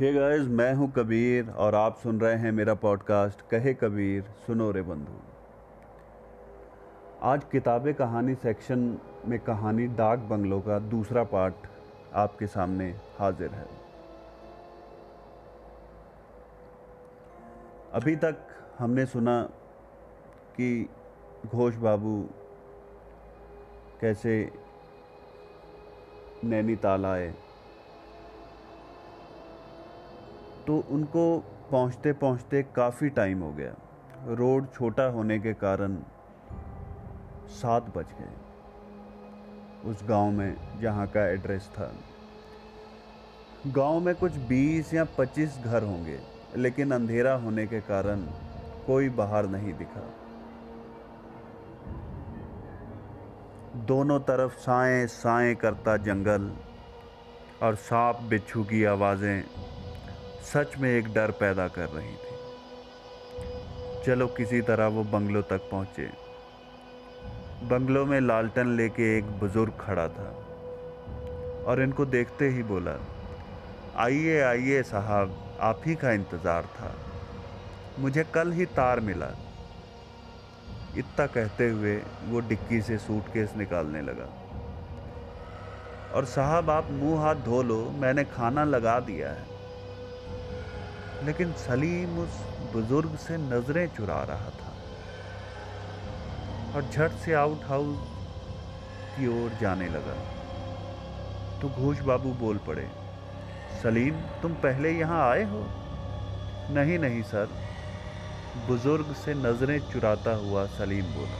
Hey guys मैं हूँ कबीर और आप सुन रहे हैं मेरा पॉडकास्ट कहे कबीर, सुनो रे बंधु। आज किताबें कहानी सेक्शन में कहानी डाक बंगलों का दूसरा पार्ट आपके सामने हाजिर है। अभी तक हमने सुना कि घोष बाबू कैसे नैनीताल आए। तो उनको पहुँचते पहुँचते काफ़ी टाइम हो गया। रोड छोटा होने के कारण सात बज गए। उस गाँव में जहाँ का एड्रेस था। गाँव में कुछ बीस या पच्चीस घर होंगे, लेकिन अंधेरा होने के कारण कोई बाहर नहीं दिखा। दोनों तरफ़ साए साए करता जंगल और सांप बिच्छू की आवाज़ें। सच में एक डर पैदा कर रही थी। चलो किसी तरह वो बंगलों तक पहुँचे। बंगलों में लालटन लेके एक बुज़ुर्ग खड़ा था और इनको देखते ही बोला, आइए आइए साहब, आप ही का इंतज़ार था। मुझे कल ही तार मिला। इतना कहते हुए वो डिक्की से सूटकेस निकालने लगा। और साहब, आप मुँह हाथ धो लो, मैंने खाना लगा दिया है। लेकिन सलीम उस बुज़ुर्ग से नज़रें चुरा रहा था और झट से आउट हाउस की ओर जाने लगा। तो घोष बाबू बोल पड़े, सलीम, तुम पहले यहाँ आए हो? नहीं नहीं, सर, बुज़ुर्ग से नज़रें चुराता हुआ सलीम बोला।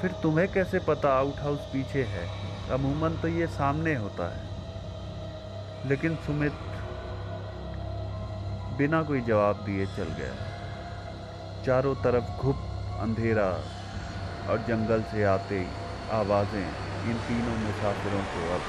फिर तुम्हें कैसे पता आउट हाउस पीछे है? अमूमन तो ये सामने होता है। लेकिन सुमित बिना कोई जवाब दिए चल गया। चारों तरफ़ घुप, अंधेरा और जंगल से आते आवाज़ें इन तीनों मुसाफिरों को अब